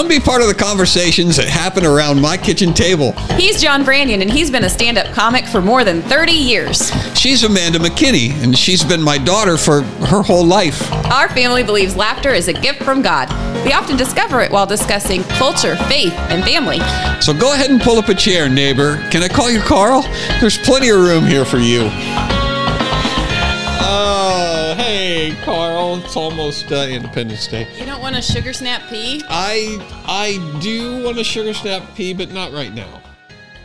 Come be part of the conversations that happen around my kitchen table. He's John Branyan, and he's been a stand up comic for more than 30 years. She's Amanda McKinney, and she's been my daughter for her whole life. Our family believes laughter is a gift from God. We often discover it while discussing culture, faith, and family. So go ahead and pull up a chair, neighbor. Can I call you Carl? There's plenty of room here for you. Oh, hey, Carl. It's almost uh, Independence Day. You don't want a sugar snap pea? I I do want a sugar snap pea, but not right now.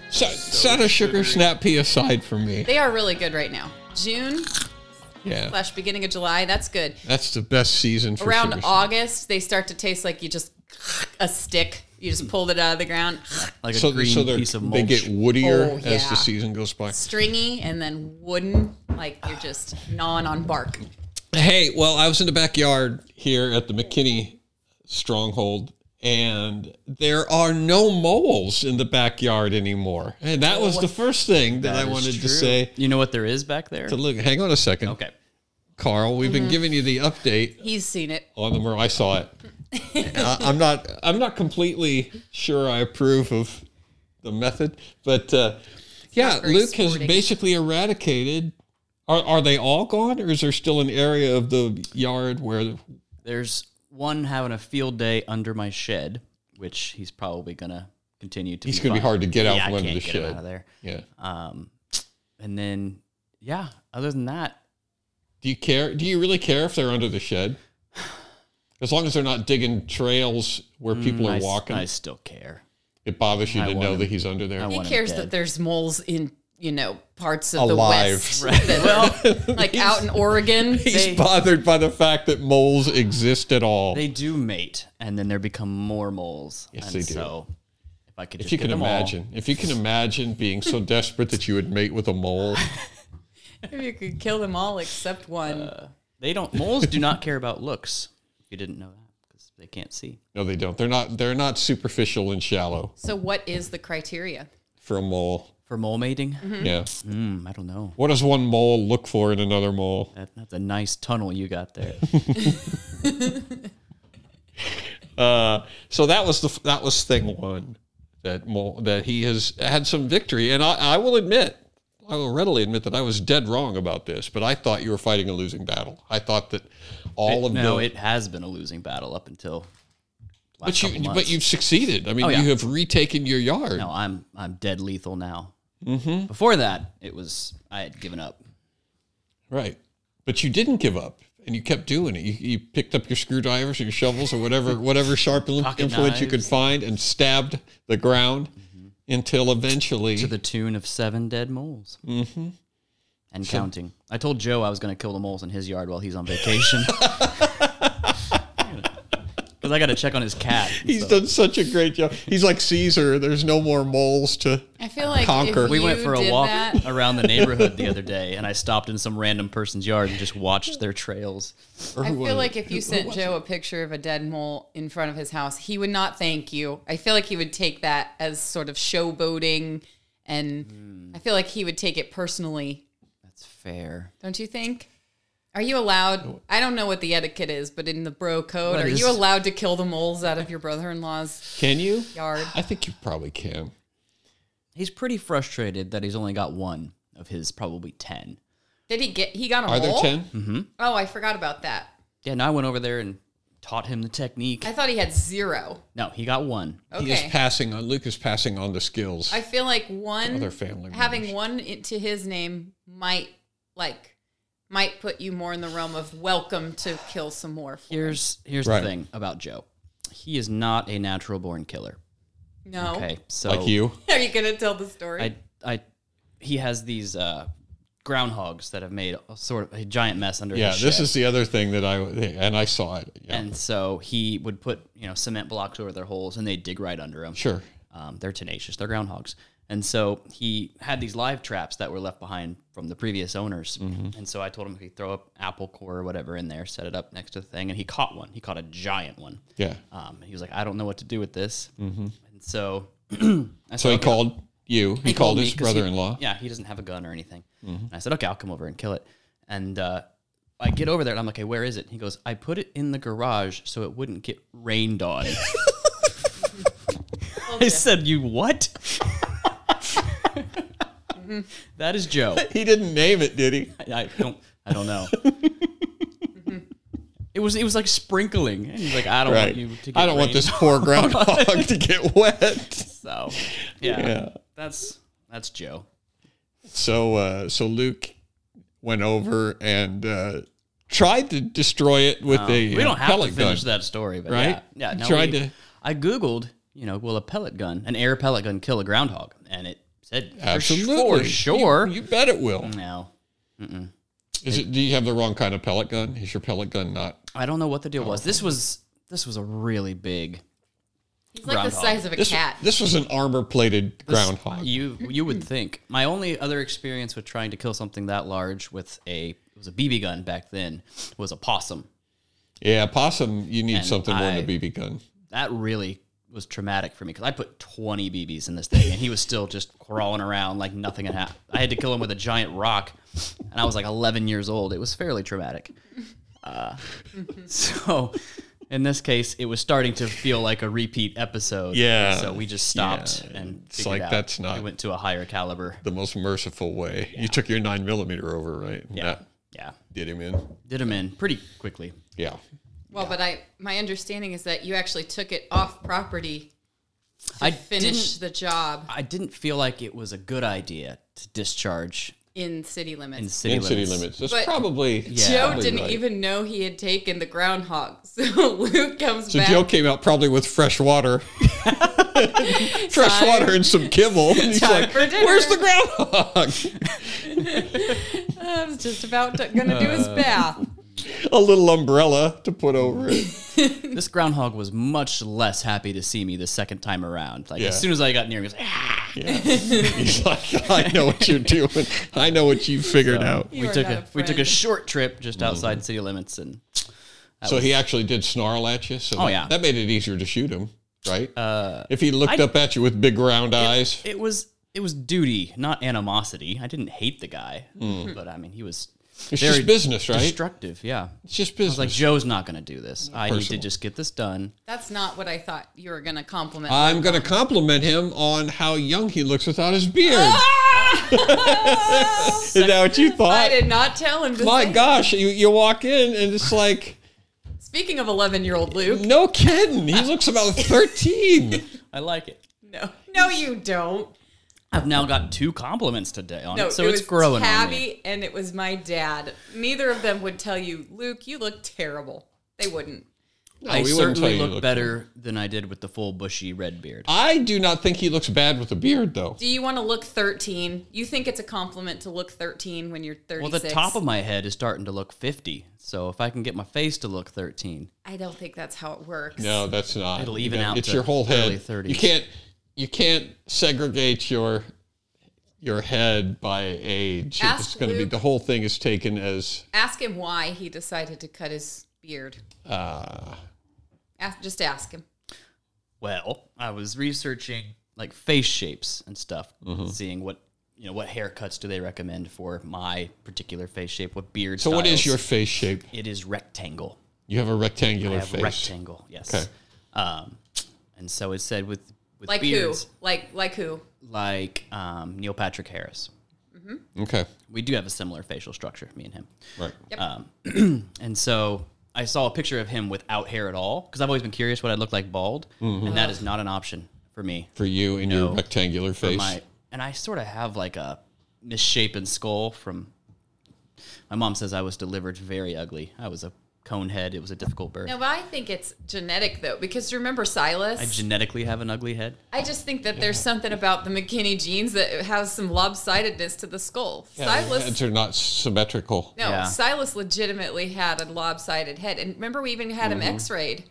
Set, set a sugar snap pea aside for me. They are really good right now. June Yeah, slash beginning of July, that's good. that's the best season for Around sugar snap. August, they start to taste like you just a stick. You just pulled it out of the ground, like a So, green so they're- piece of mulch. they mulch. get woodier Oh, as the season goes by. stringy, and then wooden, like you're just gnawing on bark. Hey, well, I was in the backyard here at the McKinney stronghold, and there are no moles in the backyard anymore. And that was the first thing that, I That is wanted to true. say. You know what there is back there? To look, hang on a second, Okay. Carl. We've Mm-hmm. been giving you the update He's seen it. on the mer- I saw it. I- I'm not. I'm not completely sure I approve of the method, but uh, yeah, very Luke has sporting. basically eradicated. Are, are they all gone, or is there still an area of the yard where? There's one having a field day under my shed, which he's probably gonna continue to. He's be going to be hard to get out yeah, from I under can't the get him shed. out of there. Yeah. Um, and then yeah, other than that, Do you care? Do you really care if they're under the shed? As long as they're not digging trails where people mm, are s- walking, I still care. it bothers you I to want know him- that he's under there. I He want him cares dead. that there's moles in you know parts of Alive. the west, well, like out in Oregon. He's they- bothered by the fact that moles exist at all. They do mate, and then there become more moles. Yes, and they do. So if I could, if you get can them all- imagine, if you can imagine being so desperate that you would mate with a mole, if you could kill them all except one. Uh, they don't. Moles do not care about looks. If you didn't know that, because they can't see. no, they don't. They're not. They're not superficial and shallow so what is the criteria? for a mole. For mole mating, Mm-hmm. Yeah. mm, I don't know. What does one mole look for in another mole? That, that's a nice tunnel you got there. Uh, so that was the that was thing one that mole, that he has had some victory, and I, I will admit, I will readily admit that I was dead wrong about this. But I thought you were fighting a losing battle. I thought that all of no, the it has been a losing battle up until. Last but you couple but months. you've succeeded. I mean, Oh, yeah. you have retaken your yard. No, I'm I'm dead lethal now. Mm-hmm. Before that, it was I had given up. Right. But you didn't give up and you kept doing it. You, you picked up your screwdrivers or your shovels or whatever whatever sharp influence you could find and stabbed the ground until eventually to the tune of seven dead moles. Mm-hmm. And counting. I told Joe I was going to kill the moles in his yard while he's on vacation. Because I got to check on his cat. he's stuff. done such a great job. He's like Caesar. There's no more moles to I feel like Conquer. if we went for a walk that- around the neighborhood the other day, and I stopped in some random person's yard and just watched their trails. I feel like if you Who- who sent Joe a picture of a dead mole in front of his house, he would not thank you. I feel like he would take that as sort of showboating, and Hmm. I feel like he would take it personally. That's fair. Don't you think? Are you allowed? Oh. I don't know what the etiquette is, but in the bro code, What are is- you allowed to kill the moles out of your brother-in-law's Can you? yard? I think you probably can. He's pretty frustrated that he's only got one of his probably 10. Did he get? He got a Are there mole. 10? Mm-hmm. Oh, I forgot about that. Yeah, and I went over there and taught him the technique. I thought he had zero. No, he got one. He is Okay. passing on. Luke is passing on the skills. I feel like one other family having members. one i- to his name might like might put you more in the realm of welcome to kill some more. for. Here's here's Right. the thing about Joe. He is not a natural born killer. No, Okay, so like you. are you gonna tell the story? I I he has these uh, groundhogs that have made a sort of a giant mess under his Yeah, his this shed. is the other thing that I and I saw it. Yeah. And so he would put you know cement blocks over their holes, and they dig right under them. sure. Um, they're tenacious. They're groundhogs. And so he had these live traps that were left behind from the previous owners. And so I told him if he throw up apple core or whatever in there, set it up next to the thing, and he caught one. He caught a giant one. Yeah. Um, he was like, I don't know what to do with this. Mm-hmm. And so I So said, he "Okay." called you. He, He called, me his 'cause he- brother-in-law. yeah, he doesn't have a gun or anything. Mm-hmm. And I said, okay, I'll come over and kill it. And uh, I get over there and I'm like, okay, where is it? He goes, I put it in the garage so it wouldn't get rained on. I said, you what? that is Joe. He didn't name it, did he? I, I don't. I don't know. it was. It was like sprinkling, and he's like, "I don't Right. want you to." Get I don't want this poor groundhog to get wet. So, yeah, Yeah. that's that's Joe. So, uh, so Luke went over and uh, tried to destroy it with a Um, we uh, don't have to pellet finish gun. that story, but right? Yeah, yeah. No, tried we- to- I googled, you know, will a pellet gun, an air pellet gun, kill a groundhog? And it said Absolutely, for sure. You, you bet it will. no, Is it? Do you have the wrong kind of pellet gun? Is your pellet gun not? I don't know what the deal was. This was this was a really big. He's like the size of a This, cat. this was an armor-plated groundhog. You you would think. My only other experience with trying to kill something that large with a it was a BB gun back then was a possum. Yeah, possum. You need And something more I- than a BB gun. That really was traumatic for me because I put 20 BBs in this thing and he was still just crawling around like nothing had happened. I had to kill him with a giant rock, and I was like 11 years old. It was fairly traumatic. Uh, so. In this case, it was starting to feel like a repeat episode. Yeah. So we just stopped Yeah. and It's like, out. that's not- We went to a higher caliber. The most merciful way. You took your nine millimeter over, right? Yeah. That Yeah. did him in. Did him in pretty quickly. Yeah. Well, but I my understanding is that you actually took it off property to I finish didn't- the job I didn't feel like it was a good idea to discharge in city limits. in city in limits. city limits. That's But probably Joe probably didn't right. even know he had taken the groundhog. So Luke comes So back. Joe came out probably with fresh water, fresh Time- water and some kibble. And he's time like, for dinner." "Where's the groundhog?" I was just about to, gonna do his uh, bath. A little umbrella to put over it. This groundhog was much less happy to see me the second time around. Like Yeah. as soon as I got near him, he goes, ah! Yeah. He's like, "I know what you're doing. I know what you figured out." You we took not a we took a short trip just Mm-hmm. outside city limits and So he actually did snarl at you. So Oh, that, yeah. that made it easier to shoot him, right? Uh, if he looked I- up at you with big round eyes, it was it was duty, not animosity. I didn't hate the guy, but I mean he was Mm. It's very just business, right? destructive. Yeah, It's just I business. was like Joe's not going to do this. I need to just get this done. That's not what I thought you were gonna compliment. I'm going to compliment him on how young he looks without his beard. Ah! Is that what you thought? I did not tell him. To My say- gosh, you, you walk in and it's like, Speaking of 11 year old Luke, no kidding. He looks about 13. I like it. no, no, you don't. I've now got two compliments today on No, it, so it it's was growing on me. Tabby and it was my dad. Neither of them would tell you, Luke, you look terrible. They wouldn't. No, I we wouldn't tell certainly you look look better than I did with the full bushy red beard. I do not think he looks bad with a beard, though. Do you want to look 13? You think it's a compliment to look 13 when you're 36? Well, the top of my head is starting to look 50. So if I can get my face to look 13, I don't think that's how it works. No, that's not. It'll You even know, out It's to your whole head. early 30s. You can't. You can't segregate your your head by age. Ask it's going to be the whole thing is taken as. Ask him why he decided to cut his beard. Uh, Ask, just ask him. well, I was researching like face shapes and stuff, Mm-hmm. seeing what you know what haircuts do they recommend for my particular face shape, what beard. so, what is your face shape? It is rectangle. You have a rectangular I have face. rectangle. Yes. Okay. Um, and so it said with with Like beards, who? Like like who? like um, Neil Patrick Harris. Okay. We do have a similar facial structure, me and him. Right. Yep. And so I saw a picture of him without hair at all because I've always been curious what I'd look like bald, Mm-hmm. and that is not an option for me. For you in your No. rectangular For face. my and I sort of have like a misshapen skull from. My mom says I was delivered very ugly. I was a cone head. It was a difficult birth. No, but I think it's genetic though, because remember Silas? I genetically have an ugly head. I just think that there's something about the McKinney genes that has some lopsidedness to the skull. Yeah, Silas, heads are not symmetrical. no, Yeah. Silas legitimately had a lopsided head, and remember we even had him Mm-hmm. X-rayed.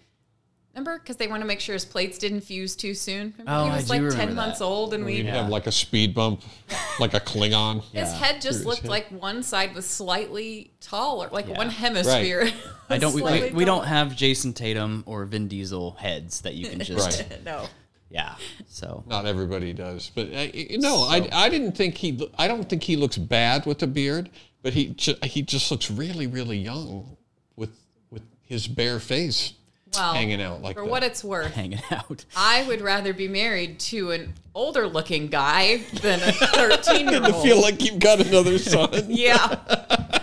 Remember, because they want to make sure his plates didn't fuse too soon. Remember Oh, he was do like remember ten months that. old, and we You'd Yeah. have like a speed bump, like a Klingon. his head just His looked head. like one side was slightly taller, like Yeah. one hemisphere. Right. I don't. We, we, we don't have Jayson Tatum or Vin Diesel heads that you can just. Right. no. Yeah. So So Not everybody does, but uh, you know, I, I didn't think he. I don't think he looks bad with the beard, but he ju- he just looks really really young with with his bare face Well, hanging out like for that. what it's worth, hanging out. I would rather be married to an older looking guy than a 13 year to old. feel like you've got another son. yeah.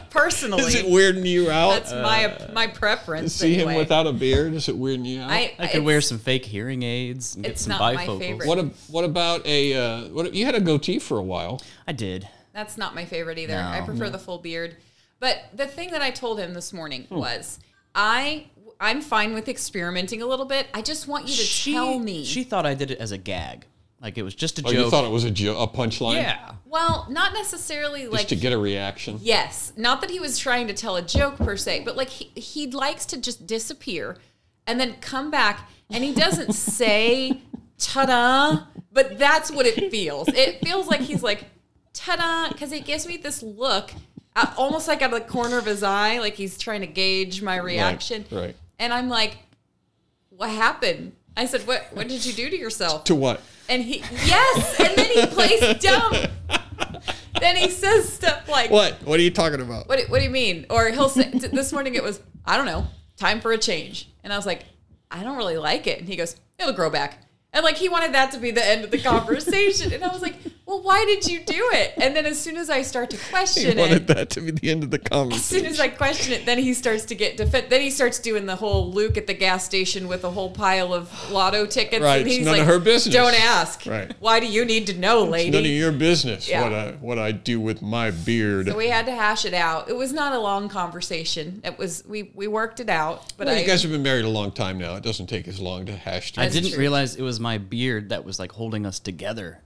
Personally, Is it weirding you out? that's my Uh, my to preference. see him anyway. without a beard? Is it weirding you out? I, I could it's- wear some fake hearing aids and get it's some not my bifocals. favorite. what a, what about a uh, what you had a goatee for a while? I did. That's not my favorite either. No. I prefer the full beard. But the thing that I told him this morning Hmm. was, I I'm fine with experimenting a little bit. I just want you to tell me. She thought I did it as a gag. Like it was just a Oh, joke. you thought it was a, jo- a punchline? yeah. well, not necessarily Just like to get a reaction. Yes, not that he was trying to tell a joke per se, but like he, he likes to just disappear and then come back and he doesn't say ta-da, but that's what it feels. It feels like he's like ta-da because it gives me this look uh, almost like out of the corner of his eye like he's trying to gauge my reaction. right. And I'm like what happened? I said, "What what did you do to yourself?" To what? And he yes, and then he plays dumb. then he says stuff like What? What are you talking about? what, what do you mean? Or he'll say, this morning it was, I don't know, time for a change. And I was like, I don't really like it. And he goes, it'll grow back. And like he wanted that to be the end of the conversation. and I was like, well, why did you do it? And then as soon as I start to question He question wanted it, that to be the end of the conversation. as soon as I question it, then he starts to get defend. Then he starts doing the whole Luke at the gas station with a whole pile of lotto tickets. Right, And he's none of like, her business. Don't ask. Right. Why do you need to know, lady? None of your business Yeah. what I what I do with my beard. So we had to hash it out. It was not a long conversation. It was we we worked it out. But Well, I you guys have been married a long time now. It doesn't take as long to hash I didn't true. realize it was my beard that was like holding us together.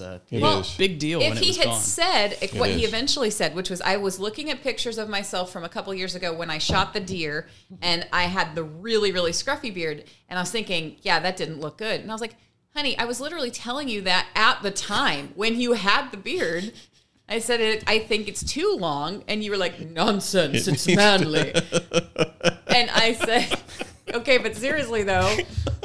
It was a It big, big deal if when it he was had gone. said like, what he eventually said, which was I was looking at pictures of myself from a couple years ago when I shot the deer and I had the really really scruffy beard and I was thinking, yeah, that didn't look good. And I was like, honey, I was literally telling you that at the time when you had the beard. I said it. I think it's too long, and you were like, "Nonsense! It's manly." and I said, "Okay, but seriously though,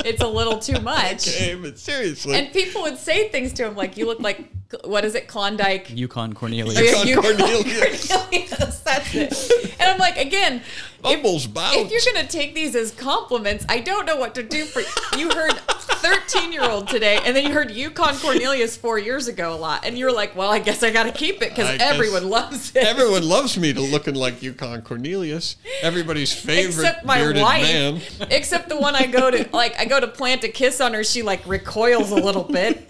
it's a little too much." Okay, but seriously. And people would say things to him like, "You look like what is it, Klondike?" Yukon Cornelius. Yukon You- Cornelius. Cornelius, that's it. And I'm like, again, Bumbles if, bounce. if you're gonna take these as compliments, I don't know what to do for you. Heard 13 year old today, and then you heard Yukon Cornelius four years ago a lot, and you were like, "Well, I guess I got to keep it because everyone loves it." Everyone loves me to looking like Yukon Cornelius. Everybody's favorite except my bearded wife, man. except the one I go to, like I go to plant a kiss on her, she like recoils a little bit.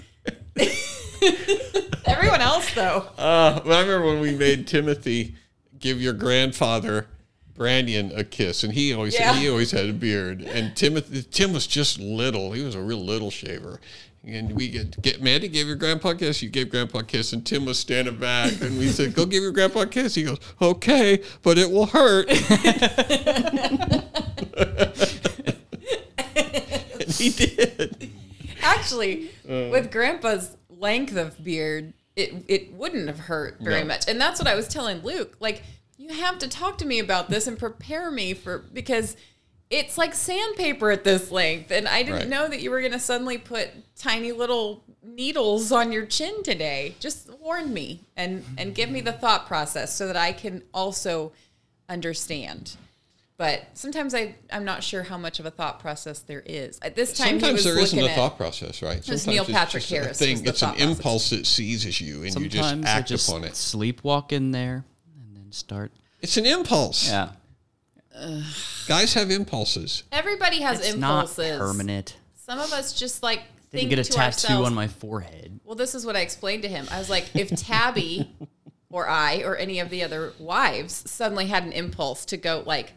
Everyone else, though, Uh, I remember when we made Timothy give your grandfather Branyan a kiss, and he always Yeah. he always had a beard, and Timothy Tim was just little. He was a real little shaver. And we get, get Mandy gave your grandpa a kiss. You gave grandpa a kiss, and Tim was standing back, and we said, "Go give your grandpa a kiss." He goes, "Okay, but it will hurt." and he did. actually, Uh. with Grandpa's length of beard, it it wouldn't have hurt very No. much, and that's what I was telling Luke. Like, you have to talk to me about this and prepare me for because it's like sandpaper at this length, and I didn't Right. know that you were going to suddenly put tiny little needles on your chin today. Just warn me and and give me the thought process so that I can also understand. But sometimes I I'm not sure how much of a thought process there is. At this time, he Sometimes was there isn't looking a thought process, right? Sometimes Neil it's Patrick just Harris thing. It's an thought process. impulse that seizes you, and you just act just upon it. sleepwalk in there and then start. It's an impulse. Yeah, Guys have impulses. Everybody has it's not impulses. permanent. Some of us just like Didn't think get a to tattoo ourselves. on my forehead. Well, this is what I explained to him. I was like, if Tabby or I or any of the other wives suddenly had an impulse to go like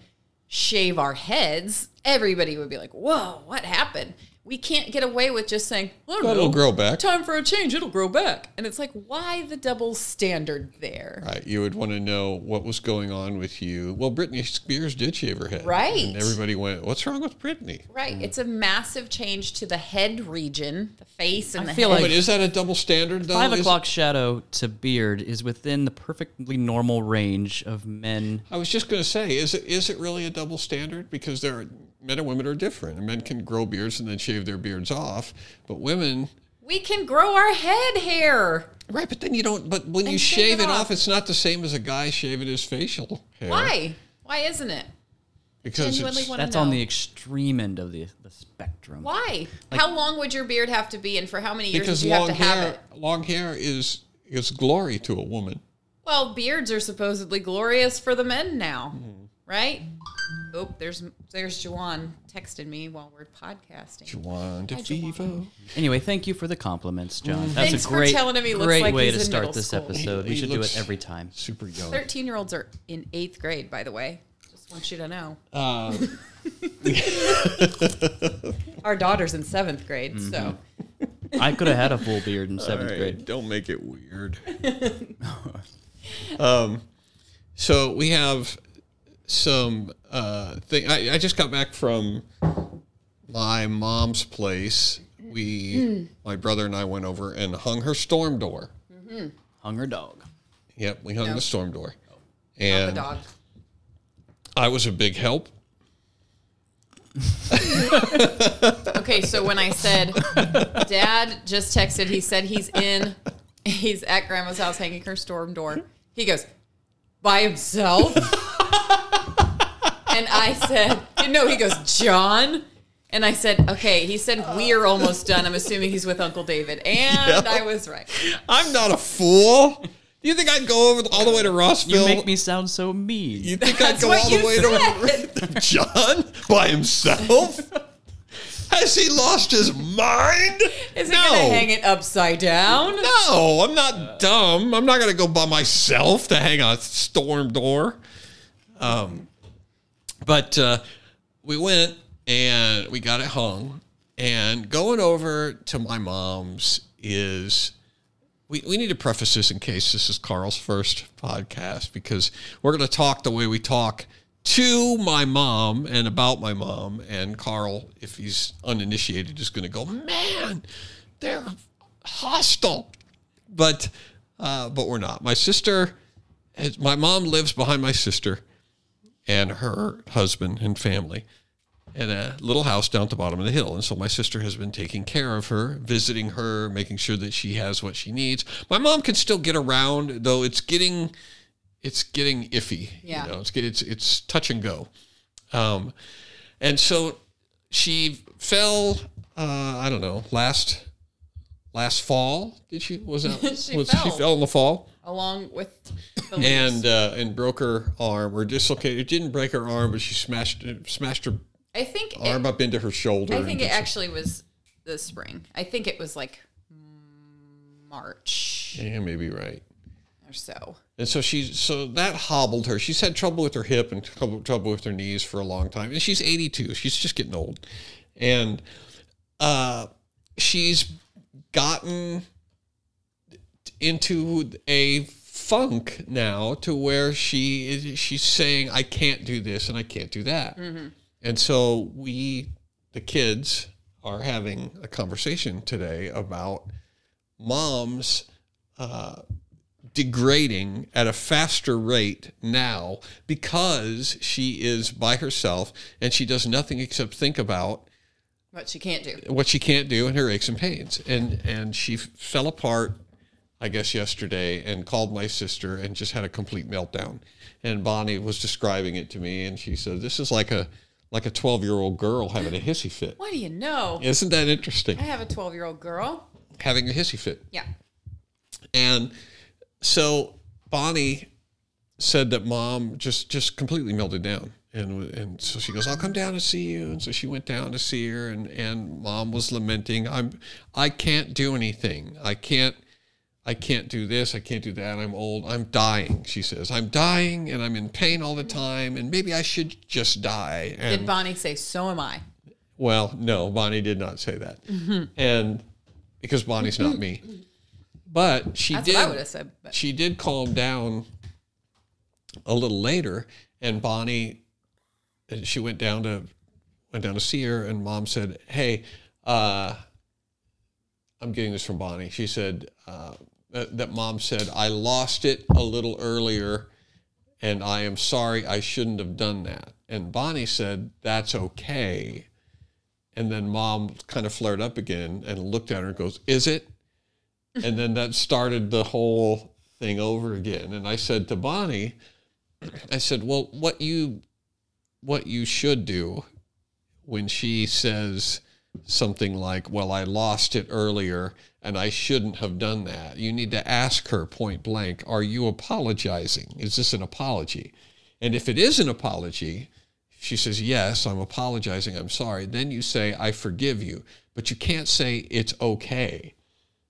shave our heads, everybody would be like, "Whoa, what happened?" We can't get away with just saying, I don't It'll know, grow back. Time for a change. It'll grow back. And it's like, why the double standard there? Right. You would want to know what was going on with you. Well, Britney Spears did shave her head. Right. And everybody went, What's wrong with Britney? Right. Mm. It's a massive change to the head region, the face and I the feel head. like- but is that a double standard, though? Five Is- o'clock shadow to beard is within the perfectly normal range of men. I was just going to say, is it is it really a double standard? Because there are, men and women are different. And men can grow beards and then shave their beards off, but women We can grow our head hair. Right, but then you don't. But when you shave shave it it off, off. it's not the same as a guy shaving his facial hair. Why? Why isn't it? Because it's, That's know. on the extreme end of the the spectrum. Why? how long would your beard have to be, and for how many years because would you have long to have hair, it? long hair is is glory to a woman. Well, beards are supposedly glorious for the men now, Hmm. Right? Oh, there's there's Juwan texting me while we're podcasting. Juan de Juwan. Vivo. Anyway, thank you for the compliments, John. That's Thanks a for great, telling him he looks great like way he's to in start middle this school. episode. He- we he should do looks- it every time. Super young. Thirteen year olds are in eighth grade, by the way. Just want you to know. Uh, Our daughter's in seventh grade, so I could have had a full beard in seventh right, grade. Don't make it weird. um, so we have some uh, thing. I, I just got back from my mom's place. We, my brother and I went over and hung her storm door. Hung her dog. Yep, we hung No. the storm door. the And dog. I was a big help. Okay, so when I said dad just texted, he said he's in he's at grandma's house hanging her storm door. He goes, by himself? And I said, no, he goes, John? And I said, okay, he said we are almost done. I'm assuming he's with Uncle David. And I was right. I'm not a fool. Do you think I'd go over all the way to Rossville? You make me sound so mean. You think I'd That's go what all the you way to John by himself? Has he lost his mind? Is he no. gonna hang it upside down? No, I'm not dumb. I'm not gonna go by myself to hang a storm door. Um, but uh, we went and we got it hung. And going over to my mom's is we, we need to preface this in case this is Carl's first podcast because we're going to talk the way we talk to my mom and about my mom. And Carl, if he's uninitiated, is going to go, man, they're hostile. But uh, but we're not. My sister, my mom lives behind my sister and her husband and family in a little house down at the bottom of the hill. And so my sister has been taking care of her, visiting her, making sure that she has what she needs. My mom can still get around, though it's getting it's getting iffy. Yeah. You know, it's it's it's touch and go. Um, and so she fell. Uh, I don't know. Last last fall, did she? Was that? She was she fell. fell in the fall? Along with the and uh, and broke her arm or dislocated. It didn't break her arm, but she smashed smashed her I think it, arm up into her shoulder. I think it actually was the spring. I think it was like March Yeah, maybe right. or so. And so she's so that hobbled her. She's had trouble with her hip and trouble, trouble with her knees for a long time. And she's 82. She's just getting old. And uh, she's gotten into a funk now to where she is she's saying I can't do this and I can't do that. And so we the kids are having a conversation today about moms uh, degrading at a faster rate now because she is by herself and she does nothing except think about What she can't do. what she can't do and her aches and pains. And and she fell apart, I guess, yesterday and called my sister and just had a complete meltdown. And Bonnie was describing it to me, and she said, "This is like a like a twelve year old girl having a hissy fit." What do you know? Isn't that interesting? I have a 12 year old girl. Having a hissy fit. Yeah. And so Bonnie said that mom just just completely melted down. And, and so she goes, I'll come down to see you. And so she went down to see her and, and mom was lamenting, I'm I can't do anything. I can't I can't do this, I can't do that. I'm old. I'm dying, she says. I'm dying and I'm in pain all the time and maybe I should just die. And Did Bonnie say, so am I? well, no, Bonnie did not say that. And because Bonnie's not me. But she That's did what I would have said. But she did calm down a little later and bonnie and she went down to went down to see her and mom said hey uh i'm getting this from bonnie she said uh, that, that mom said i lost it a little earlier and i am sorry i shouldn't have done that and bonnie said that's okay And then mom kind of flared up again and looked at her and goes, Is it? And then that started the whole thing over again. And I said to Bonnie, I said, Well, what you what you should do when she says something like, Well, I lost it earlier and I shouldn't have done that, you need to ask her point blank, Are you apologizing? Is this an apology? And if it is an apology, she says, Yes, I'm apologizing. I'm sorry. Then you say, I forgive you. But you can't say it's okay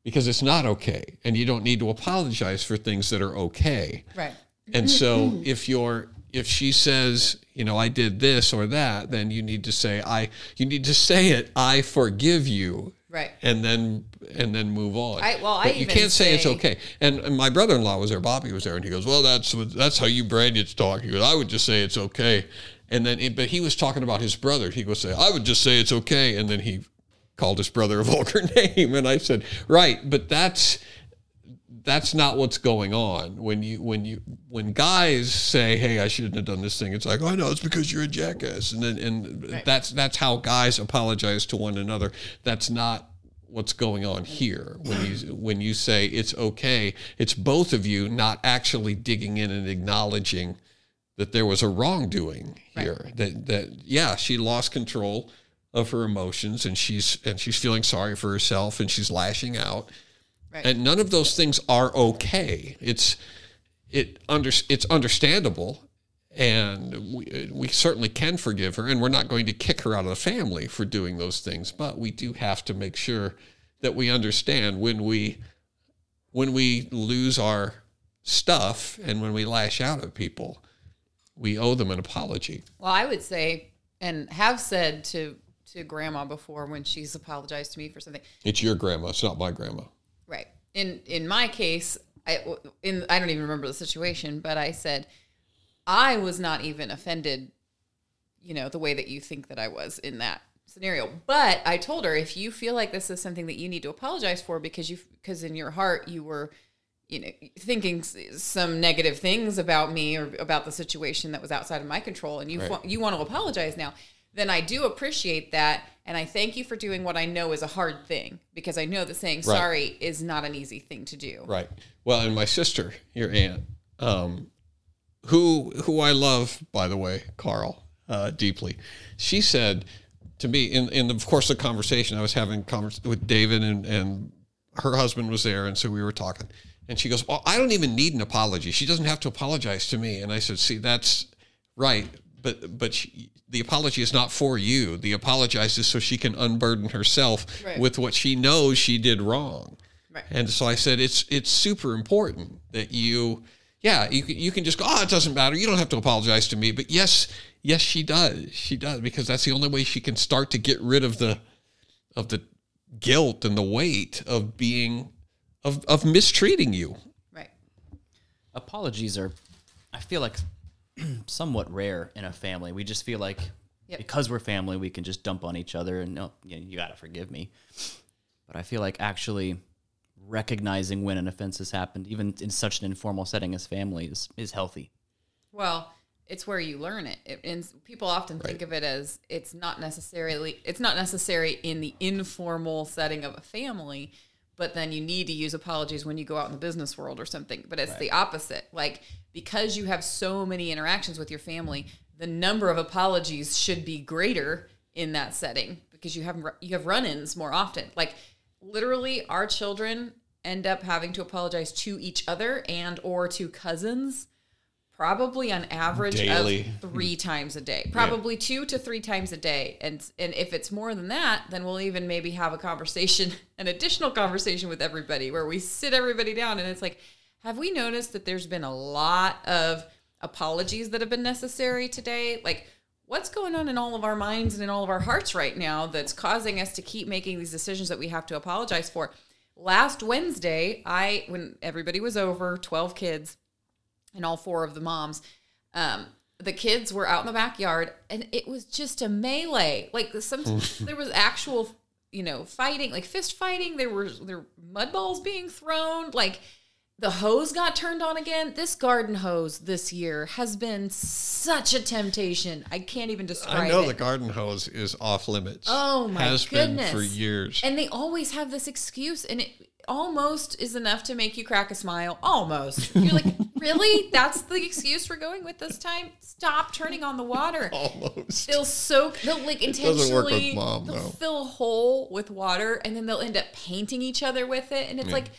because it's not okay. And you don't need to apologize for things that are okay. Right. And so if you're if she says, you know, I did this or that, then you need to say I you need to say it, I forgive you. Right. And then and then move on. I- well, I But you even can't say, it's okay. And, and my brother-in-law was there, Bobby was there, and he goes, "Well, that's what- that's how you Branyans talk." He goes, "I would just say it's okay." And then, but he was talking about his brother. He goes, "Say, I would just say it's okay," and then he called his brother a vulgar name, and I said, "Right, but that's." That's not what's going on. When you when you when guys say hey i shouldn't have done this thing it's like oh no it's because you're a jackass. And then and that's that's how guys apologize to one another. That's not what's going on here. When you when you say it's okay it's both of you not actually digging in and acknowledging that there was a wrongdoing here. That that yeah she lost control of her emotions and she's and she's feeling sorry for herself and she's lashing out Right. and none of those things are okay. It's it under it's understandable, and we we certainly can forgive her, and we're not going to kick her out of the family for doing those things. But we do have to make sure that we understand when we when we lose our stuff and when we lash out at people, we owe them an apology. Well, I would say, and have said to to grandma before when she's apologized to me for something. It's your grandma. It's not my grandma. Right. In in my case, I in I don't even remember the situation, but I said I was not even offended, you know, the way that you think that I was in that scenario. But I told her if you feel like this is something that you need to apologize for because you because in your heart you were you know thinking some negative things about me or about the situation that was outside of my control and you Right. you want to apologize now then I do appreciate that and I thank you for doing what I know is a hard thing because I know that saying Right. sorry is not an easy thing to do. Right. Well, and my sister, your aunt, um, who who I love, by the way, Carl, uh, deeply. She said to me in in of course the conversation I was having convers- with David and and her husband was there, and so we were talking, and she goes, "Well, I don't even need an apology. She doesn't have to apologize to me." And I said, "See, that's right." But, but she, the apology is not for you. The apologize is so she can unburden herself Right. with what she knows she did wrong. Right. And so I said, it's it's super important that you, yeah, you can, you can just go, oh, it doesn't matter. You don't have to apologize to me. But yes, yes, she does. She does because that's the only way she can start to get rid of the, of the guilt and the weight of being, of of mistreating you. Right. apologies are i feel like somewhat rare in a family we just feel like Yep. because we're family we can just dump on each other and oh, no you, you got to forgive me but i feel like actually recognizing when an offense has happened even in such an informal setting as family is, is healthy Well, it's where you learn it. it and people often think of it as it's not necessarily it's not necessary in the informal setting of a family, but then you need to use apologies when you go out in the business world or something. But it's the opposite. Like because you have so many interactions with your family, the number of apologies should be greater in that setting because you have you have run-ins more often. Like literally our children end up having to apologize to each other and or to cousins probably on average Daily. of three times a day probably two to three times a day and and if it's more than that then we'll even maybe have a conversation an additional conversation with everybody where we sit everybody down and it's like have we noticed that there's been a lot of apologies that have been necessary today like what's going on in all of our minds and in all of our hearts right now that's causing us to keep making these decisions that we have to apologize for last wednesday i when everybody was over 12 kids and all four of the moms. Um, the kids were out in the backyard, and it was just a melee. Like some, there was actual, you know, fighting, like fist fighting. There were there were mud balls being thrown. Like the hose got turned on again. This garden hose this year has been such a temptation. I can't even describe it. I know it. the garden hose is off limits. Oh my Has goodness. been for years. And they always have this excuse, and it almost is enough to make you crack a smile. Almost. You're like, really? That's the excuse we're going with this time? Stop turning on the water. Almost. They'll soak. They'll like doesn't work with intentionally. Mom, they'll though. fill a hole with water, and then they'll end up painting each other with it. And it's like,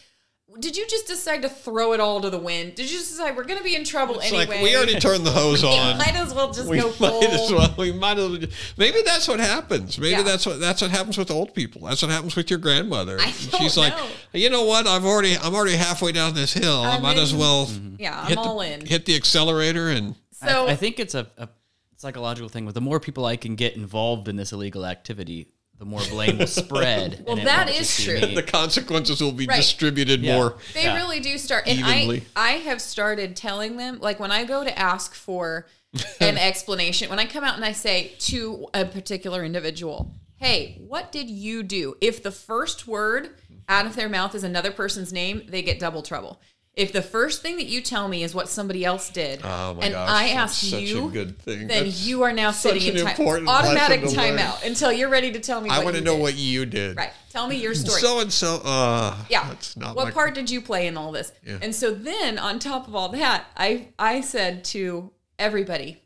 did you just decide to throw it all to the wind? Did you just decide we're going to be in trouble It's anyway? like we already turned the hose We on. might as well just we go might full. as well. We might as well. Maybe that's what happens. Maybe Yeah. that's what that's what happens with old people. That's what happens with your grandmother. I don't She's like, you know what? I've already I'm already halfway down this hill. i I'm might as well mm-hmm. Yeah, I'm hit all the, in. hit the accelerator and So I, I think it's a, a psychological thing. With the more people I can get involved in this illegal activity, the more blame will spread. Well, and it that won't is just be true. me. the consequences will be Right. distributed Yeah. more. They Yeah. really do start. And Evenly. I, I have started telling them, like when I go to ask for an explanation, when I come out and I say to a particular individual, hey, what did you do? If the first word out of their mouth is another person's name, they get double trouble. If the first thing that you tell me is what somebody else did, Oh and gosh, I ask you, good thing. then That's you are now sitting in time, automatic learn. timeout until you're ready to tell me. I want to know did. what you did. Right. Tell me your story. So and so. Uh, Yeah. What part did you play in all this? Yeah. And so then on top of all that, I I said to everybody,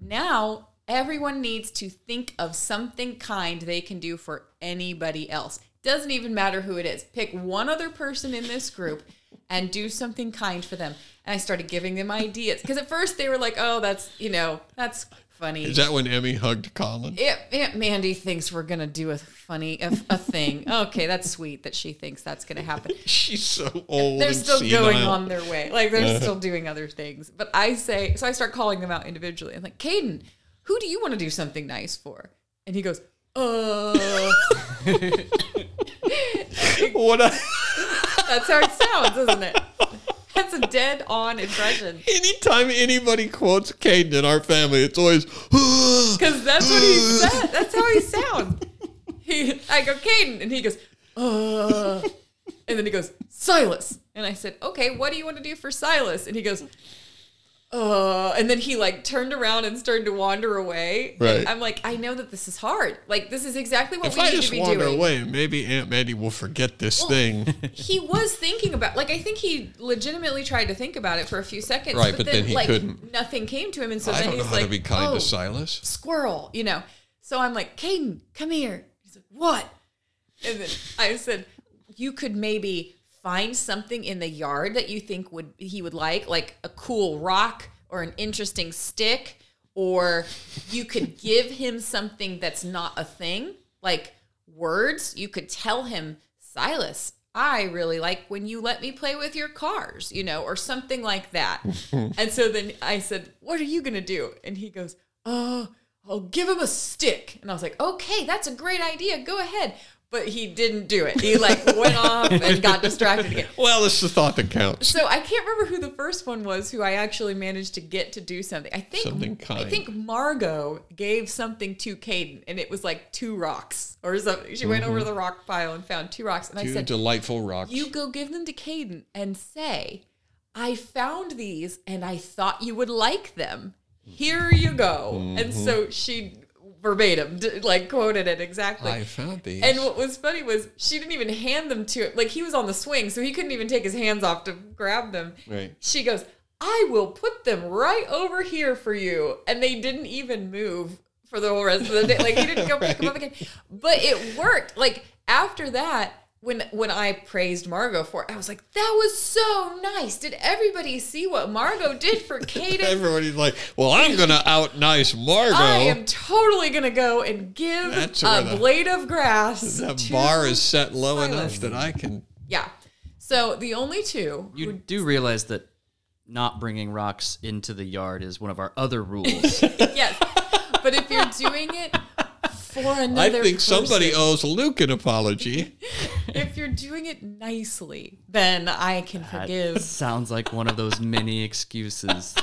now everyone needs to think of something kind they can do for anybody else. Doesn't even matter who it is. Pick one other person in this group and do something kind for them. And I started giving them ideas because at first they were like, "Oh, that's you know, that's funny." Is that when Emmy hugged Colin? Aunt, Aunt Mandy thinks we're gonna do a funny a, a thing. Okay, that's sweet that she thinks that's gonna happen. She's so old. They're still going on their way. Like they're still doing other things. But I say, so I start calling them out individually. I'm like, Caden, who do you want to do something nice for? And he goes, uh. What? I, That's how it sounds, isn't it? That's a dead on impression. anytime anybody quotes Caden in our family, it's always. Because that's what he said. That's how he sounds. He, I go, Caden, and he goes, uh. And then he goes, Silas. And I said, okay, what do you want to do for Silas? And he goes, uh, and then he like turned around and started to wander away. Right. And I'm like, I know that this is hard. Like, this is exactly what If we I need just to be wander doing. away, maybe Aunt Mandy will forget this Well, thing. He was thinking about, like, I think he legitimately tried to think about it for a few seconds. Right, but then he like, couldn't. Nothing came to him. And so I then don't know he's how like, to be kind oh, to Silas. squirrel, you know. So I'm like, Caden, come here. He's like, what? And then I said, you could maybe find something in the yard that you think would he would like, like a cool rock or an interesting stick, or you could give him something that's not a thing, like words. You could tell him, Silas, I really like when you let me play with your cars, you know, or something like that. and so then I said, What are you going to do? And he goes, Oh, I'll give him a stick. And I was like, Okay, that's a great idea. Go ahead. But he didn't do it. He like went off and got distracted again. Well, it's the thought that counts. So I can't remember who the first one was who I actually managed to get to do something. I think Something I think Margot gave something to Caden and it was like two rocks or something. She went over the rock pile and found two rocks and I Mm-hmm. Said, delightful rocks. "You go give them to Caden and say, I found these and I thought you would like them. Here you go." Mm-hmm. And so she verbatim like quoted it exactly. I found these. And what was funny was she didn't even hand them to him. Like he was on the swing, so he couldn't even take his hands off to grab them. Right. She goes, I will put them right over here for you. And they didn't even move for the whole rest of the day. Like he didn't go pick them up again. But it worked. Like after that, when when I praised Margot for it, I was like, that was so nice. Did everybody see what Margot did for Caden? Everybody's like, well, I'm going to out nice Margot. I am totally gonna go and give That's a where the- blade of grass. that to bar is set low Silas. enough that I can. Yeah. So the only two. You who- do realize that not bringing rocks into the yard is one of our other rules. yes. But if you're doing it for I another think somebody owes Luke an apology. if you're doing it nicely, then I can That forgive. sounds like one of those many excuses.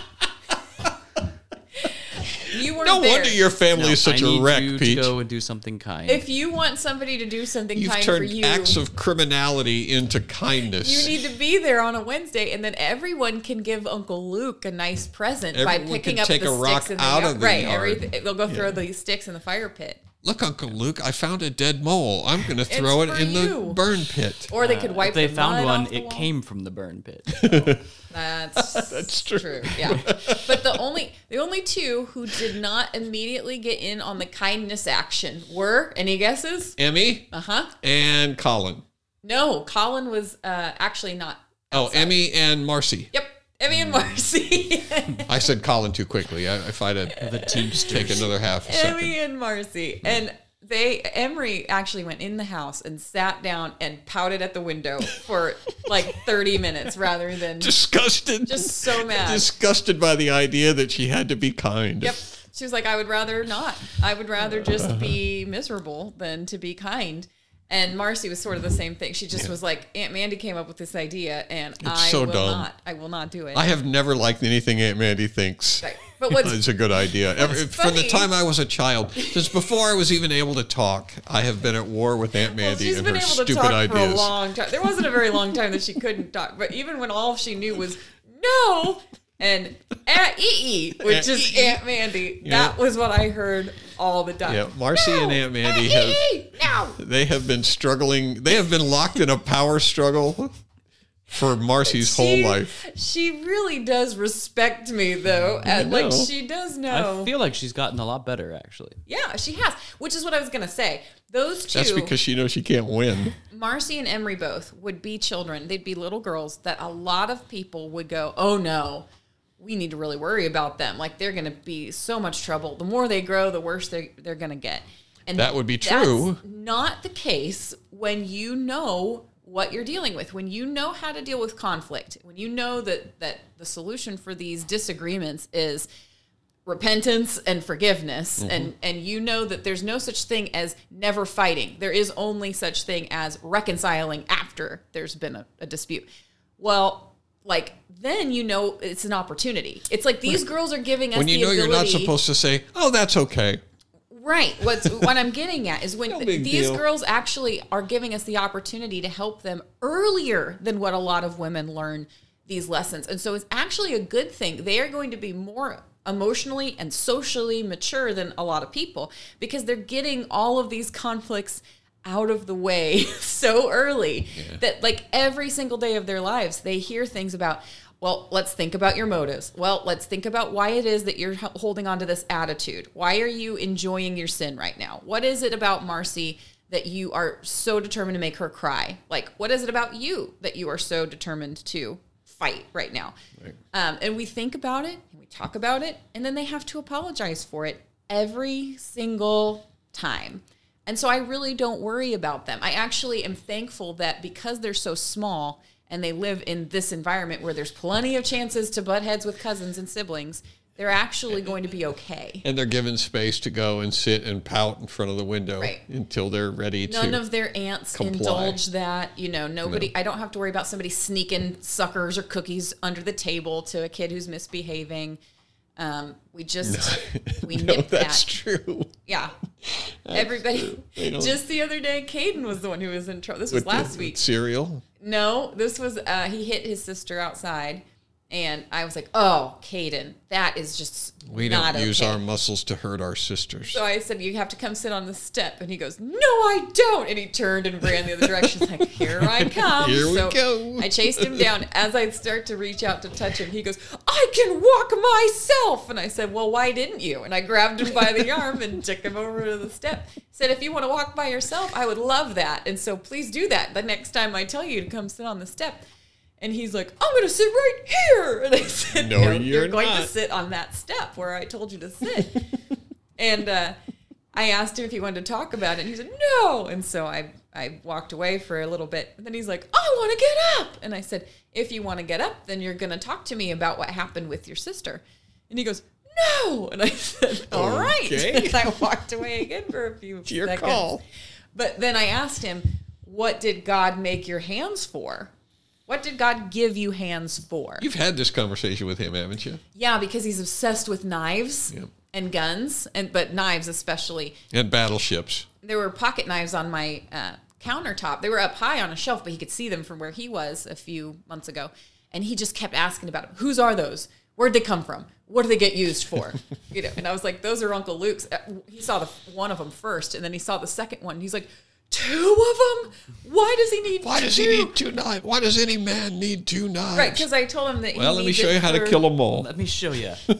you weren't No there. wonder your family is such I a need wreck, you Pete. to go and do something kind. If you want somebody to do something You've kind for turned you, acts of criminality into kindness. you need to be there on a Wednesday, and then everyone can give Uncle Luke a nice present by picking can up take the a rock sticks in the out yard. of the right, yard. everything. They'll go throw these sticks in the fire pit. Look, Uncle Luke, I found a dead mole. I'm going to throw it for in the burn pit. Or they could wipe. if they the found mud one, off the it wall. came from the burn pit. That's That's true. Yeah, but the only the only two who did not immediately get in on the kindness action were any guesses? Emmy Uh huh. and Colin. No, Colin was uh, actually not. Oh, outside. Emmy and Marcy. Yep, Emmy and Marcy. I said Colin too quickly. I, if I'd have the Teamsters. take another half a second. Emmy and Marcy. And they Emery actually went in the house and sat down and pouted at the window for like 30 minutes rather than Disgusted. just so mad. disgusted by the idea that she had to be kind. Yep. She was like, I would rather not. I would rather just be miserable than to be kind. And Marcy was sort of the same thing. She just was like, Aunt Mandy came up with this idea, and I so will dumb. not. I will not do it. I have never liked anything Aunt Mandy thinks. Right. But what's- is a good idea. From the time I was a child, since before I was even able to talk, I have been at war with Aunt well, Mandy she's and been her able to stupid talk ideas. for a long time. There wasn't a very long time that she couldn't talk, but even when all she knew was no and Aunt E, which Aunt is E E. Aunt Mandy, Yeah. that was what I heard all the time. Yeah, Marcy and Aunt Mandy Aunt have no. they have been struggling. They have been locked in a power struggle for Marcy's whole life. She really does respect me, though. And, like she does know. I feel like she's gotten a lot better, actually. yeah, she has. Which is what I was gonna say. Those two, That's because she knows she can't win. Marcy and Emery both would be children. They'd be little girls that a lot of people would go, "Oh no, we need to really worry about them. Like they're gonna be so much trouble. The more they grow, the worse they they're gonna get." And That would be that's true. Not the case when you know what you're dealing with. When you know how to deal with conflict. When you know that that the solution for these disagreements is repentance and forgiveness Mm-hmm. and and you know that there's no such thing as never fighting there is only such thing as reconciling after there's been a, a dispute well like then you know it's an opportunity it's like these girls are giving us When you know you're not supposed to say, "Oh, that's okay." Right. What's what I'm getting at is when No th- these deal. girls actually are giving us the opportunity to help them earlier than what a lot of women learn these lessons. And so it's actually a good thing. They are going to be more emotionally and socially mature than a lot of people because they're getting all of these conflicts out of the way so early that like every single day of their lives they hear things about well, let's think about your motives. Well, let's think about why it is that you're holding on to this attitude. Why are you enjoying your sin right now? What is it about Marcy that you are so determined to make her cry? Like, what is it about you that you are so determined to fight right now? Um, and we think about it and we talk about it, and then they have to apologize for it every single time. And so I really don't worry about them. I actually am thankful that because they're so small and they live in this environment where there's plenty of chances to butt heads with cousins and siblings, they're actually going to be okay. And they're given space to go and sit and pout in front of the window Right. until they're ready None to. None of their aunts comply. indulge that. You know, nobody, I don't have to worry about somebody sneaking suckers or cookies under the table to a kid who's misbehaving. Um, we just, we no, nip that's that. true. Yeah. Everybody. They don't- Just the other day, Caden was the one who was in trouble. This was With last week. Cereal. No, this was uh, he hit his sister outside, and I was like, "Oh, Caden, that is just We don't use okay." our muscles to hurt our sisters. So I said, "You have to come sit on the step," and he goes, "No, I don't." And he turned and ran the other direction. He's like, "Here I come!" Here we so go. I chased him down. As I start to reach out to touch him, he goes, "I can walk myself." And I said, "Well, why didn't you?" And I grabbed him by the arm and took him over to the step. Said, "If you want to walk by yourself, I would love that. And so please do that the next time I tell you to come sit on the step." And he's like, I'm going to sit right here. And I said, No, No, you're you're, going to sit on that step where I told you to sit. and uh, I asked him if he wanted to talk about it. And he said, No. And so I, I walked away for a little bit. And then he's like, I want to get up. And I said, If you want to get up, then you're going to talk to me about what happened with your sister. And he goes, No. And I said, All right. Okay. And I walked away again for a few your seconds. call. But then I asked him, What did God make your hands for? What did God give you hands for? You've had this conversation with him, haven't you? Yeah, because he's obsessed with knives. Yep. and guns, and but knives especially. And battleships. There were pocket knives on my uh, countertop. They were up high on a shelf, but he could see them from where he was a few months ago. And he just kept asking about them. Whose are those? Where'd they come from? What do they get used for? you know, and I was like, those are Uncle Luke's. Uh, He saw the one of them first, and then he saw the second one. He's like, two of them? Why does he need? Why does two? he need two knives? Why does any man need two knives? Right, because I told him that. well, he let me show you how to kill them all. Let me show you.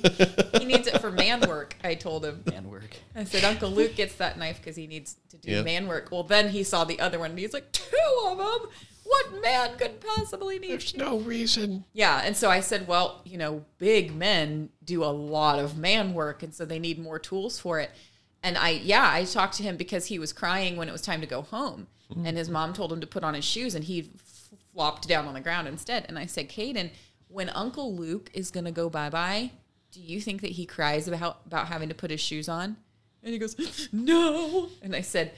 He needs it for man work. I told him. Man work. I said, Uncle Luke gets that knife because he needs to do Yeah. man work. Well, then he saw the other one and he's like, two of them? What man could possibly need? There's no reason. Yeah. And so I said, well, you know, big men do a lot of man work. And so they need more tools for it. And I, yeah, I talked to him because he was crying when it was time to go home. Mm-hmm. And his mom told him to put on his shoes and he flopped down on the ground instead. And I said, Caden, when Uncle Luke is going to go bye bye, do you think that he cries about, about having to put his shoes on? And he goes, no. And I said,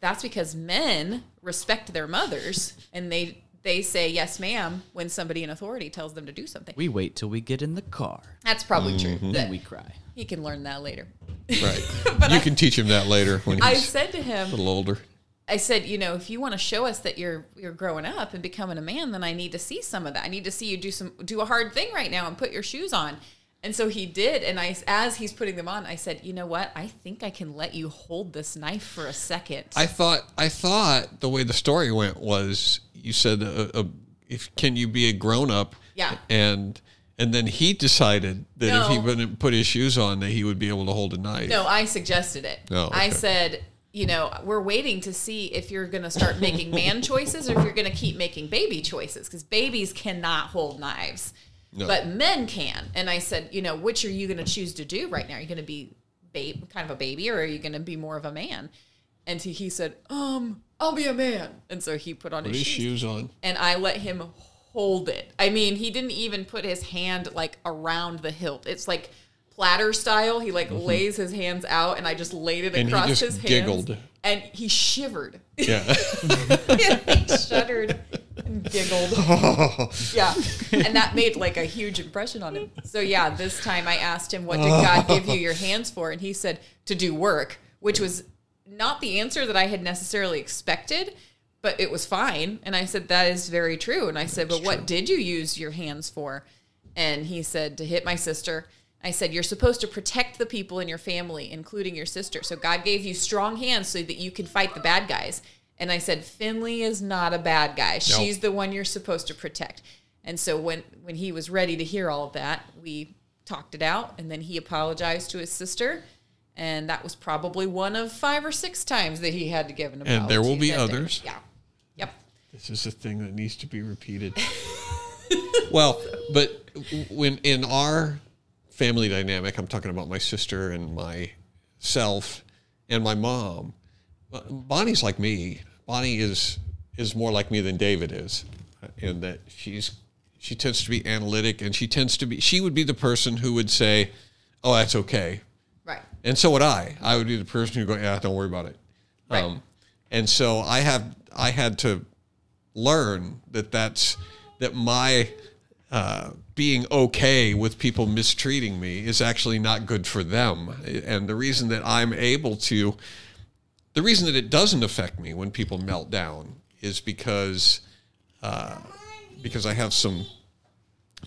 that's because men respect their mothers and they they say yes ma'am when somebody in authority tells them to do something We wait till we get in the car. that's probably true mm-hmm. Then we cry. he can learn that later Right. you can teach him that later when i said to him a him little older. i said you know if you want to show us that you're you're growing up and becoming a man then i need to see some of that i need to see you do some do a hard thing right now and put your shoes on and so he did and i as he's putting them on i said you know what i think i can let you hold this knife for a second I thought I thought the way the story went was you said uh, uh, if can you be a grown up Yeah. and and then he decided that if he wouldn't put his shoes on that he would be able to hold a knife. No, I suggested it. Oh, I said, you know, we're waiting to see if you're going to start making man choices or if you're going to keep making baby choices because babies cannot hold knives, No. but men can. And I said, you know, which are you going to choose to do right now? Are you going to be babe, kind of a baby, or are you going to be more of a man? And he, he said, um, I'll be a man. And so he put on Put his, his shoes shoes on. and I let him hold it. I mean, he didn't even put his hand like around the hilt. It's like platter style. He like lays his hands out, and I just laid it Mm-hmm. And he across his hands. giggled. and he shivered. Yeah. he shuddered giggled. yeah, and that made like a huge impression on him. So yeah, this time I asked him, "What did God give you your hands for?" And he said, "To do work," which was not the answer that I had necessarily expected, but it was fine. And I said, "That is very true." And I said, "But what did you use your hands for?" And he said, "To hit my sister." I said, You're supposed to protect the people in your family, including your sister. So God gave you strong hands so that you can fight the bad guys. And I said, Finley is not a bad guy. She's the one you're supposed to protect. And so when, when he was ready to hear all of that, we talked it out. And then he apologized to his sister. And that was probably one of five or six times that he had to give an apology. And there will be that day. others. Yeah. Yep. This is a thing that needs to be repeated. well, but when in our family dynamic, I'm talking about my sister and myself and my mom. Bonnie's like me. Bonnie is is more like me than David is, in that she's she tends to be analytic and she tends to be she would be the person who would say, "Oh, that's okay," Right. and so would I. I would be the person who go, "Yeah, don't worry about it." Um, Right. and so I have I had to learn that that's that my uh, being okay with people mistreating me is actually not good for them. And the reason that I'm able to, the reason that it doesn't affect me when people melt down is because uh, because I have some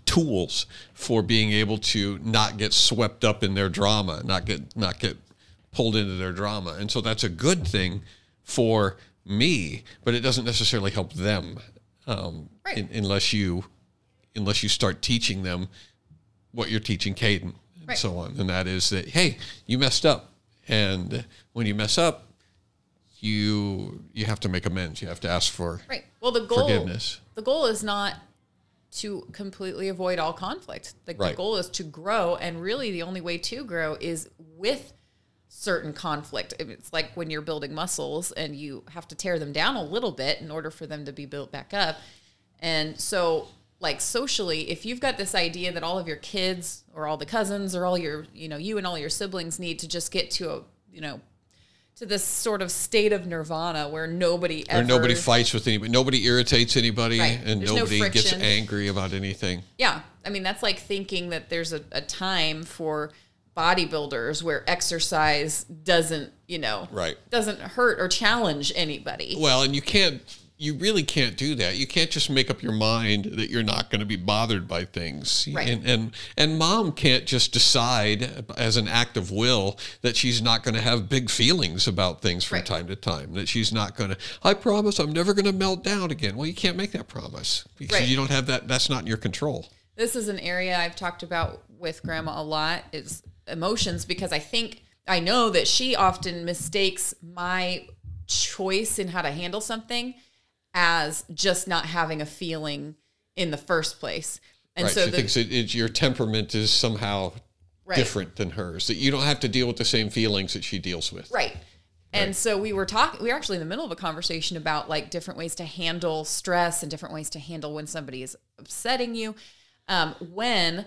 tools for being able to not get swept up in their drama, not get not get pulled into their drama. And so that's a good thing for me, but it doesn't necessarily help them um, Right. in- unless you unless you start teaching them what you're teaching Caden and Right. so on. And that is that hey, you messed up, and when you mess up, you you have to make amends. You have to ask for Right. Well, the goal forgiveness. the goal is not to completely avoid all conflict. The, the goal is to grow, and really, the only way to grow is with certain conflict. It's like when you're building muscles, and you have to tear them down a little bit in order for them to be built back up. And so, like socially, if you've got this idea that all of your kids or all the cousins or all your, you know, you and all your siblings need to just get to a, you know, to this sort of state of nirvana where nobody or ever nobody fights with anybody, nobody irritates anybody, Right. and There's no nobody gets angry about anything. Yeah. I mean, that's like thinking that there's a, a time for bodybuilders where exercise doesn't, you know, Right. doesn't hurt or challenge anybody. Well, and you can't, you really can't do that. You can't just make up your mind that you're not going to be bothered by things. Right. And, and and mom can't just decide as an act of will that she's not going to have big feelings about things from Right. time to time. That she's not going to. I promise I'm never going to melt down again. Well, you can't make that promise because Right. you don't have that. That's not in your control. this is an area I've talked about with grandma a lot is emotions because I think I know that she often mistakes my choice in how to handle something as just not having a feeling in the first place. And right. so she the, thinks it, it, your temperament is somehow Right. different than hers. That you don't have to deal with the same feelings that she deals with. Right. And so we were talking, we were actually in the middle of a conversation about like different ways to handle stress and different ways to handle when somebody is upsetting you. Um, when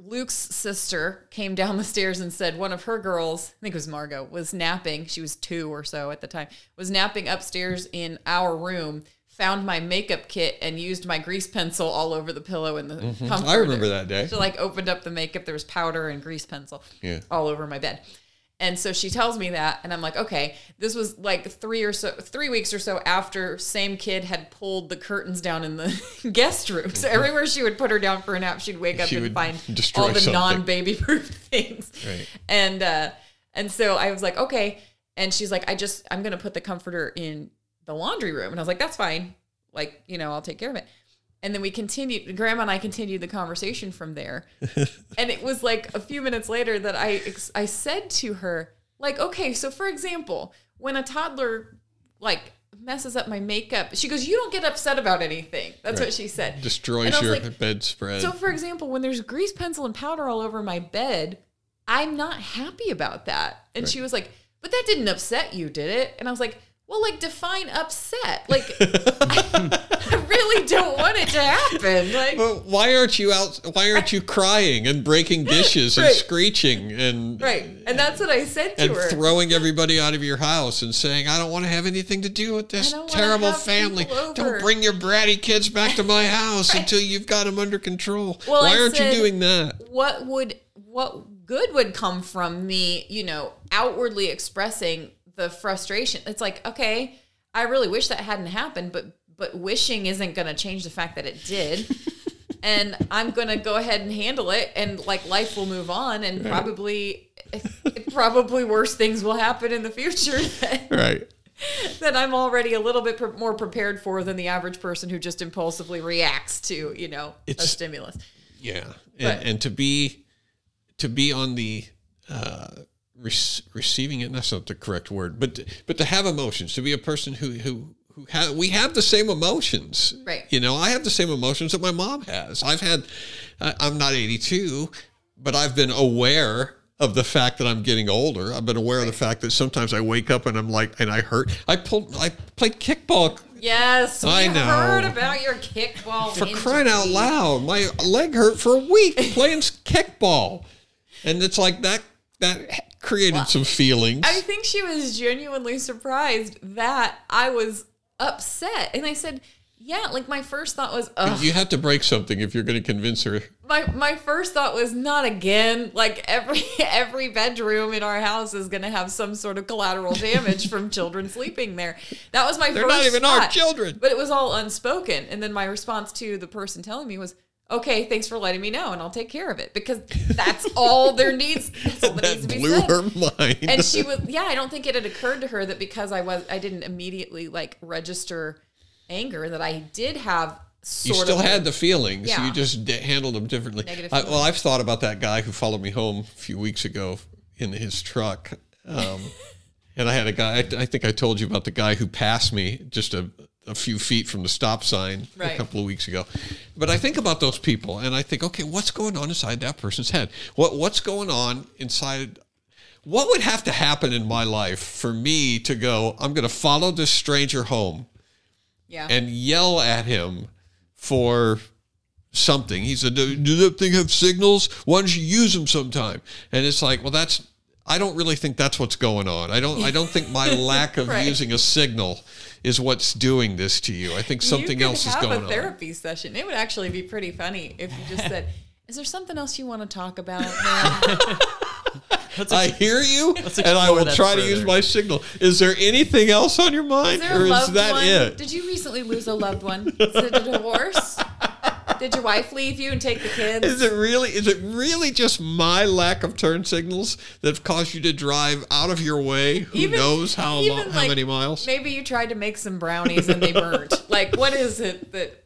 Luke's sister came down the stairs and said one of her girls, I think it was Margot, was napping. She was two or so at the time, was napping upstairs in our room, found my makeup kit and used my grease pencil all over the pillow in the comforter. Mm-hmm. I remember that day. So like opened up the makeup, there was powder and grease pencil Yeah. all over my bed. And so she tells me that, and I'm like, okay, this was like three or so, three weeks or so after same kid had pulled the curtains down in the guest room. So everywhere she would put her down for a nap, she'd wake up She and find all the non-baby proof things. Right. And uh, and so I was like, okay. And she's like, I just, I'm gonna put the comforter in the laundry room, and I was like, that's fine. Like, you know, I'll take care of it. And then we continued, Grandma and I continued the conversation from there. and it was like a few minutes later that I I said to her, like, okay, so for example, when a toddler like messes up my makeup, she goes, "You don't get upset about anything." That's Right. what she said. Destroys And I was your like, bedspread. So, for example, when there's grease pencil and powder all over my bed, I'm not happy about that. And she was like, "But that didn't upset you, did it?" And I was like, "Well, like define upset. Like, I, I really don't want it to happen. Like, Well, why aren't you out? Why aren't you crying and breaking dishes and screeching and right." And that's what I said to and her. throwing everybody out of your house and saying, "I don't want to have anything to do with this I don't wanna terrible family. Don't bring your bratty kids back to my house until you've got them under control." Well, why I aren't said- you doing that? what would what good would come from me, you know, outwardly expressing the frustration? It's like, okay, I really wish that hadn't happened, but but wishing isn't going to change the fact that it did. and I'm going to go ahead and handle it and like life will move on and probably probably worse things will happen in the future that, Right. that I'm already a little bit pre- more prepared for than the average person who just impulsively reacts to, you know, a stimulus. Yeah, But- and, and to be to be on the uh, rec- receiving it. That's not the correct word, but but to have emotions, to be a person who who who ha- we have the same emotions. Right. You know, I have the same emotions that my mom has. I've had. I'm not 82, but I've been aware. Of the fact that I'm getting older, I've been aware of the fact that sometimes I wake up and I'm like, and I hurt. I pulled, I played kickball Yes, I know. heard about your kickball. for crying out loud. My leg hurt for a week playing kickball, and it's like that. That created some feelings. I think she was genuinely surprised that I was upset, and I said, "Yeah." Like my first thought was, Ugh. you have to break something if you're going to convince her. my my first thought was not again. Like every every bedroom in our house is going to have some sort of collateral damage from children sleeping there. That was my They're first not even our children. But it was all unspoken, and then my response to the person telling me was. Okay, thanks for letting me know, and I'll take care of it because that's all there needs. That's all that, needs to be blew said. her mind. and she was yeah i don't think it had occurred to her that because i was i didn't immediately like register anger that i did have you still of had the feelings. Yeah. You just d- handled them differently. I, well. I've thought about that guy who followed me home a few weeks ago in his truck. Um, and I had a guy, I, I think I told you about the guy who passed me just a, a few feet from the stop sign a couple of weeks ago. But I think about those people and I think, okay, what's going on inside that person's head? What What's going on inside what would have to happen in my life for me to go, I'm going to follow this stranger home yeah and yell at him for something. He said, "Do does that thing have signals? Why don't you use them sometime?" And it's like, well, that's. I don't really think that's what's going on. I don't. I don't think my lack of Right. using a signal is what's doing this to you. I think something you could else is have going a on. therapy session it would actually be pretty funny if you just said is there something else you want to talk about? I hear you, and I will that try to use my signal. Is there anything else on your mind, Is there or a is that one? it? Did you recently lose a loved one? Is it a divorce? Did your wife leave you and take the kids? Is it really? Is it really just my lack of turn signals that have caused you to drive out of your way? Who Even- knows how long, how many miles? Maybe you tried to make some brownies and they burnt. like, what is it that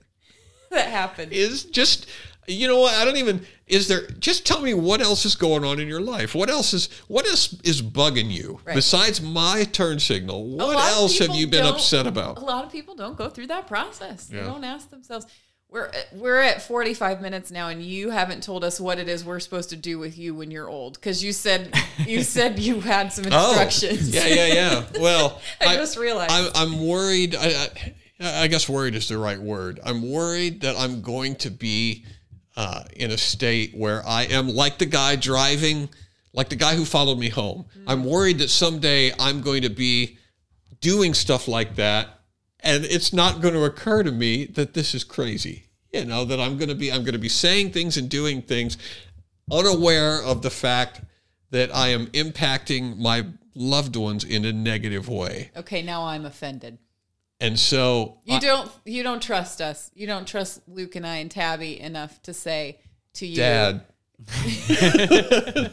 that happened? Is just you know what? I don't even. Is there? Just tell me what else is going on in your life. What else is? What else is bugging you Right. besides my turn signal? What else have you been upset about A lot of people don't go through that process. They don't ask themselves. We're we're at 45 minutes now, and you haven't told us what it is we're supposed to do with you when you're old. Because you said you said you had some instructions. Oh, yeah, yeah, yeah. Well, I just realized. I'm, I'm worried. I, I, I guess worried is the right word. I'm worried that I'm going to be uh, in a state where I am like the guy driving, like the guy who followed me home. Mm-hmm. I'm worried that someday I'm going to be doing stuff like that, and it's not going to occur to me that this is crazy. You know that I'm going to be I'm going to be saying things and doing things unaware of the fact that I am impacting my loved ones in a negative way. okay, now I'm offended. And so You I- don't you don't trust us. You don't trust Luke and I and Tabby enough to say to you, dad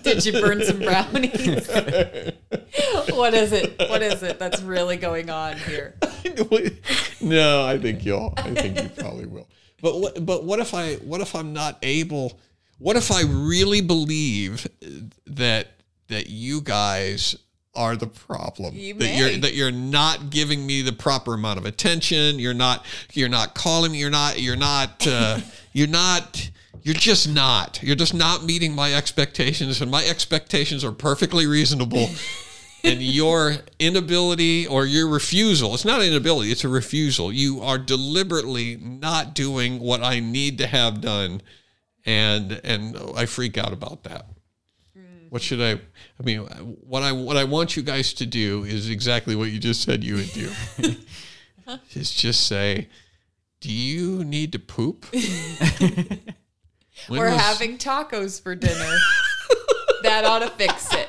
did you burn some brownies? what is it? What is it that's really going on here? no, I think you'll I think you probably will. But what but what if I what if I'm not able what if I really believe that that you guys are the problem You that may. you're that you're not giving me the proper amount of attention you're not you're not calling me you're not you're not uh, you're not you're just not. You're just not meeting my expectations and my expectations are perfectly reasonable. And your inability or your refusal it's not an inability it's a refusal. You are deliberately not doing what i need to have done and and i freak out about that. Mm. What should i i mean what i what i want you guys to do is exactly what you just said you would do. Is just say do you need to poop When We're was- having tacos for dinner. that ought to fix it.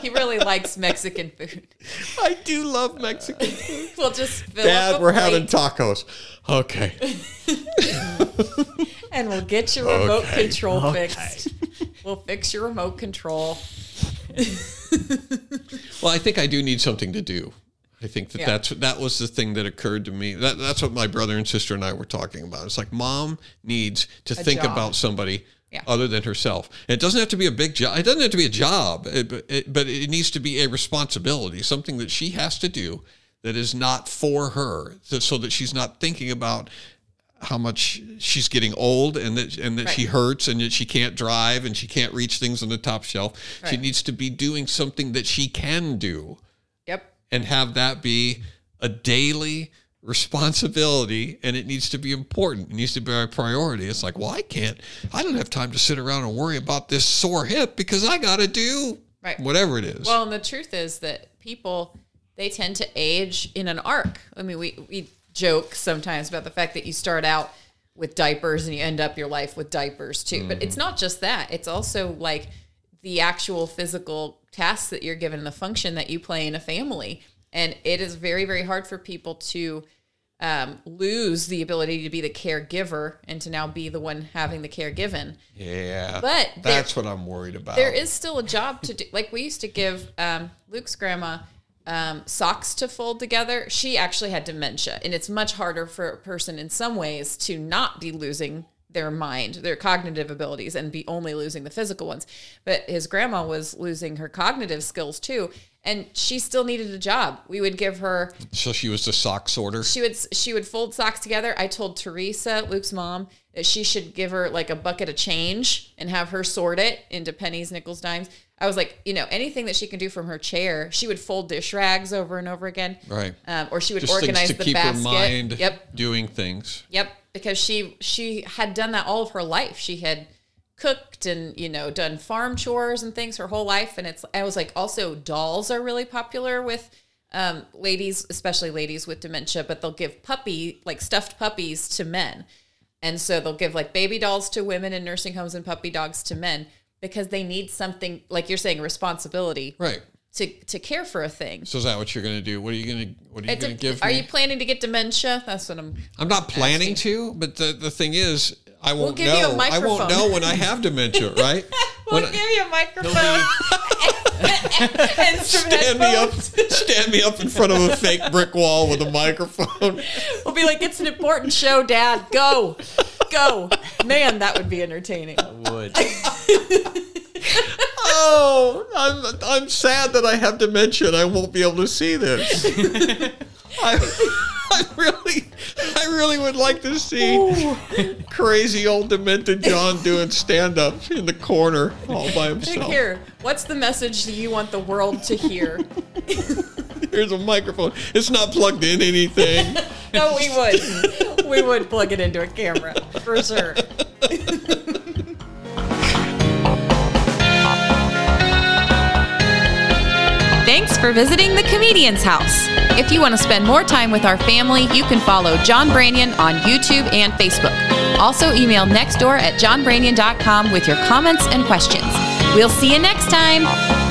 He really likes Mexican food. i do love mexican uh, food We'll just fill dad up a we're having tacos okay and we'll get your remote Okay. control fixed. We'll fix your remote control. Well, I think I do need something to do. I think that Yeah. that's that was the thing that occurred to me. That that's what my brother and sister and I were talking about. It's like mom needs to think job. about somebody Yeah. other than herself. And it doesn't have to be a big job. It doesn't have to be a job, it, but it, but it needs to be a responsibility, something that she has to do that is not for her, so- so that she's not thinking about how much she's getting old and that and that she hurts and that she can't drive and she can't reach things on the top shelf. She needs to be doing something that she can do. And have that be a daily responsibility and it needs to be important. It needs to be a priority. It's like, well, I can't, I don't have time to sit around and worry about this sore hip because I got to do Right. whatever it is. Well, and the truth is that people they tend to age in an arc. I mean, we we joke sometimes about the fact that you start out with diapers and you end up your life with diapers too. But it's mm-hmm. not just that. It's also like the actual physical tasks that you're given, the function that you play in a family. And it is very, very hard for people to um, lose the ability to be the caregiver and to now be the one having the care given. yeah. But there- that's what I'm worried about. There is still a job to do. Like we used to give um, Luke's grandma um, socks to fold together. She actually had dementia, and it's much harder for a person in some ways to not be losing their mind, their cognitive abilities, and be only losing the physical ones. But his grandma was losing her cognitive skills too, and she still needed a job. We would give her so she was the sock sorter. she would she would fold socks together. I told Teresa, Luke's mom, that she should give her like a bucket of change and have her sort it into pennies, nickels, dimes. I was like, you know, anything that she can do from her chair. She would fold dish rags over and over again, Right. um, or she would Just organize things to the keep basket. her mind Yep, doing things. Yep, because she she had done that all of her life. She had cooked and you know done farm chores and things her whole life. And it's I was like also dolls are really popular with um, ladies, especially ladies with dementia. But they'll give puppy like stuffed puppies to men, and so they'll give like baby dolls to women in nursing homes and puppy dogs to men. Because they need something like you're saying responsibility Right. to to care for a thing. So is that what you're going to do? What are you going to What are you going to give are me? you planning to get dementia? That's what I'm. I'm not planning to, but the the thing is, I won't give you a know. I won't know when I have dementia, right? We'll When I- give you a microphone and stand me up, stand me up in front of a fake brick wall with a microphone. We'll be like, "It's an important show, Dad. Go, go, man. That would be entertaining." Would. Oh, I'm I'm sad that I have dementia and I won't be able to see this. I, I really, I really would like to see crazy old demented John doing stand up in the corner all by himself. here. What's the message that you want the world to hear? Here's a microphone. It's not plugged in anything. No, we would. We would plug it into a camera for sure. Thanks for visiting the Comedian's House. If you want to spend more time with our family, you can follow John Branyan on YouTube and Facebook. Also, email nextdoor at johnbranyan.com with your comments and questions. We'll see you next time.